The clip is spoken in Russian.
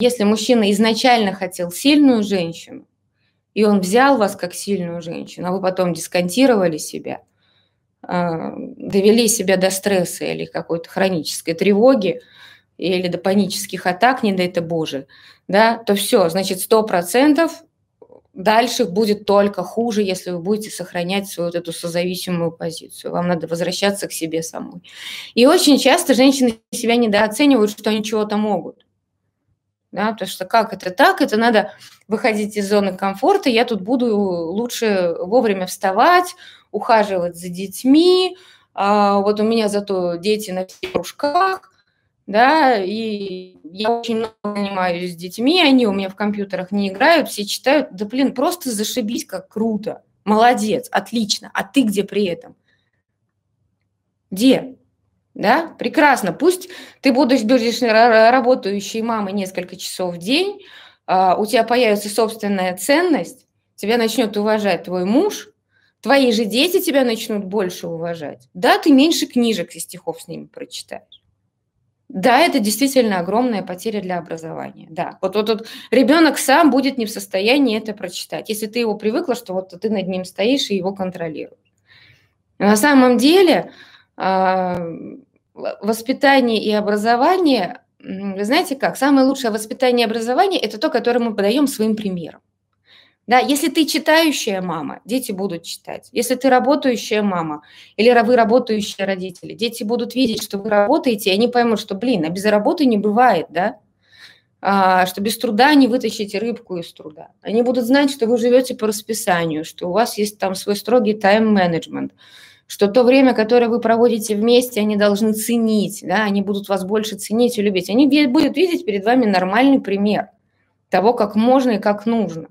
если мужчина изначально хотел сильную женщину, и он взял вас как сильную женщину, а вы потом дисконтировали себя, а, довели себя до стресса или какой-то хронической тревоги, или до панических атак, не дай это Боже, да, то все, значит, сто процентов дальше будет только хуже, если вы будете сохранять свою вот эту созависимую позицию. Вам надо возвращаться к себе самой. И очень часто женщины себя недооценивают, что они чего-то могут. Да, потому что как это так? Это надо выходить из зоны комфорта. Я тут буду лучше вовремя вставать, ухаживать за детьми. А вот у меня зато дети на всех кружках да, и я очень много занимаюсь с детьми, они у меня в компьютерах не играют, все читают, да блин, просто зашибись, как круто, молодец, отлично, а ты где при этом? Где? Да, прекрасно, пусть ты будешь, будешь работающей мамой несколько часов в день, а, у тебя появится собственная ценность, тебя начнет уважать твой муж, твои же дети тебя начнут больше уважать. Да, ты меньше книжек и стихов с ними прочитаешь. Да, это действительно огромная потеря для образования. Да, вот, вот, вот ребенок сам будет не в состоянии это прочитать, если ты его привыкла, что вот ты над ним стоишь и его контролируешь. На самом деле а, воспитание и образование, вы знаете как, самое лучшее воспитание и образование – это то, которое мы подаем своим примером. Да, если ты читающая мама, дети будут читать. Если ты работающая мама или вы работающие родители, дети будут видеть, что вы работаете, и они поймут, что, блин, а без работы не бывает, да? А, что без труда не вытащите рыбку из труда. Они будут знать, что вы живете по расписанию, что у вас есть там свой строгий тайм-менеджмент, что то время, которое вы проводите вместе, они должны ценить, да, они будут вас больше ценить и любить. Они будут видеть перед вами нормальный пример того, как можно и как нужно.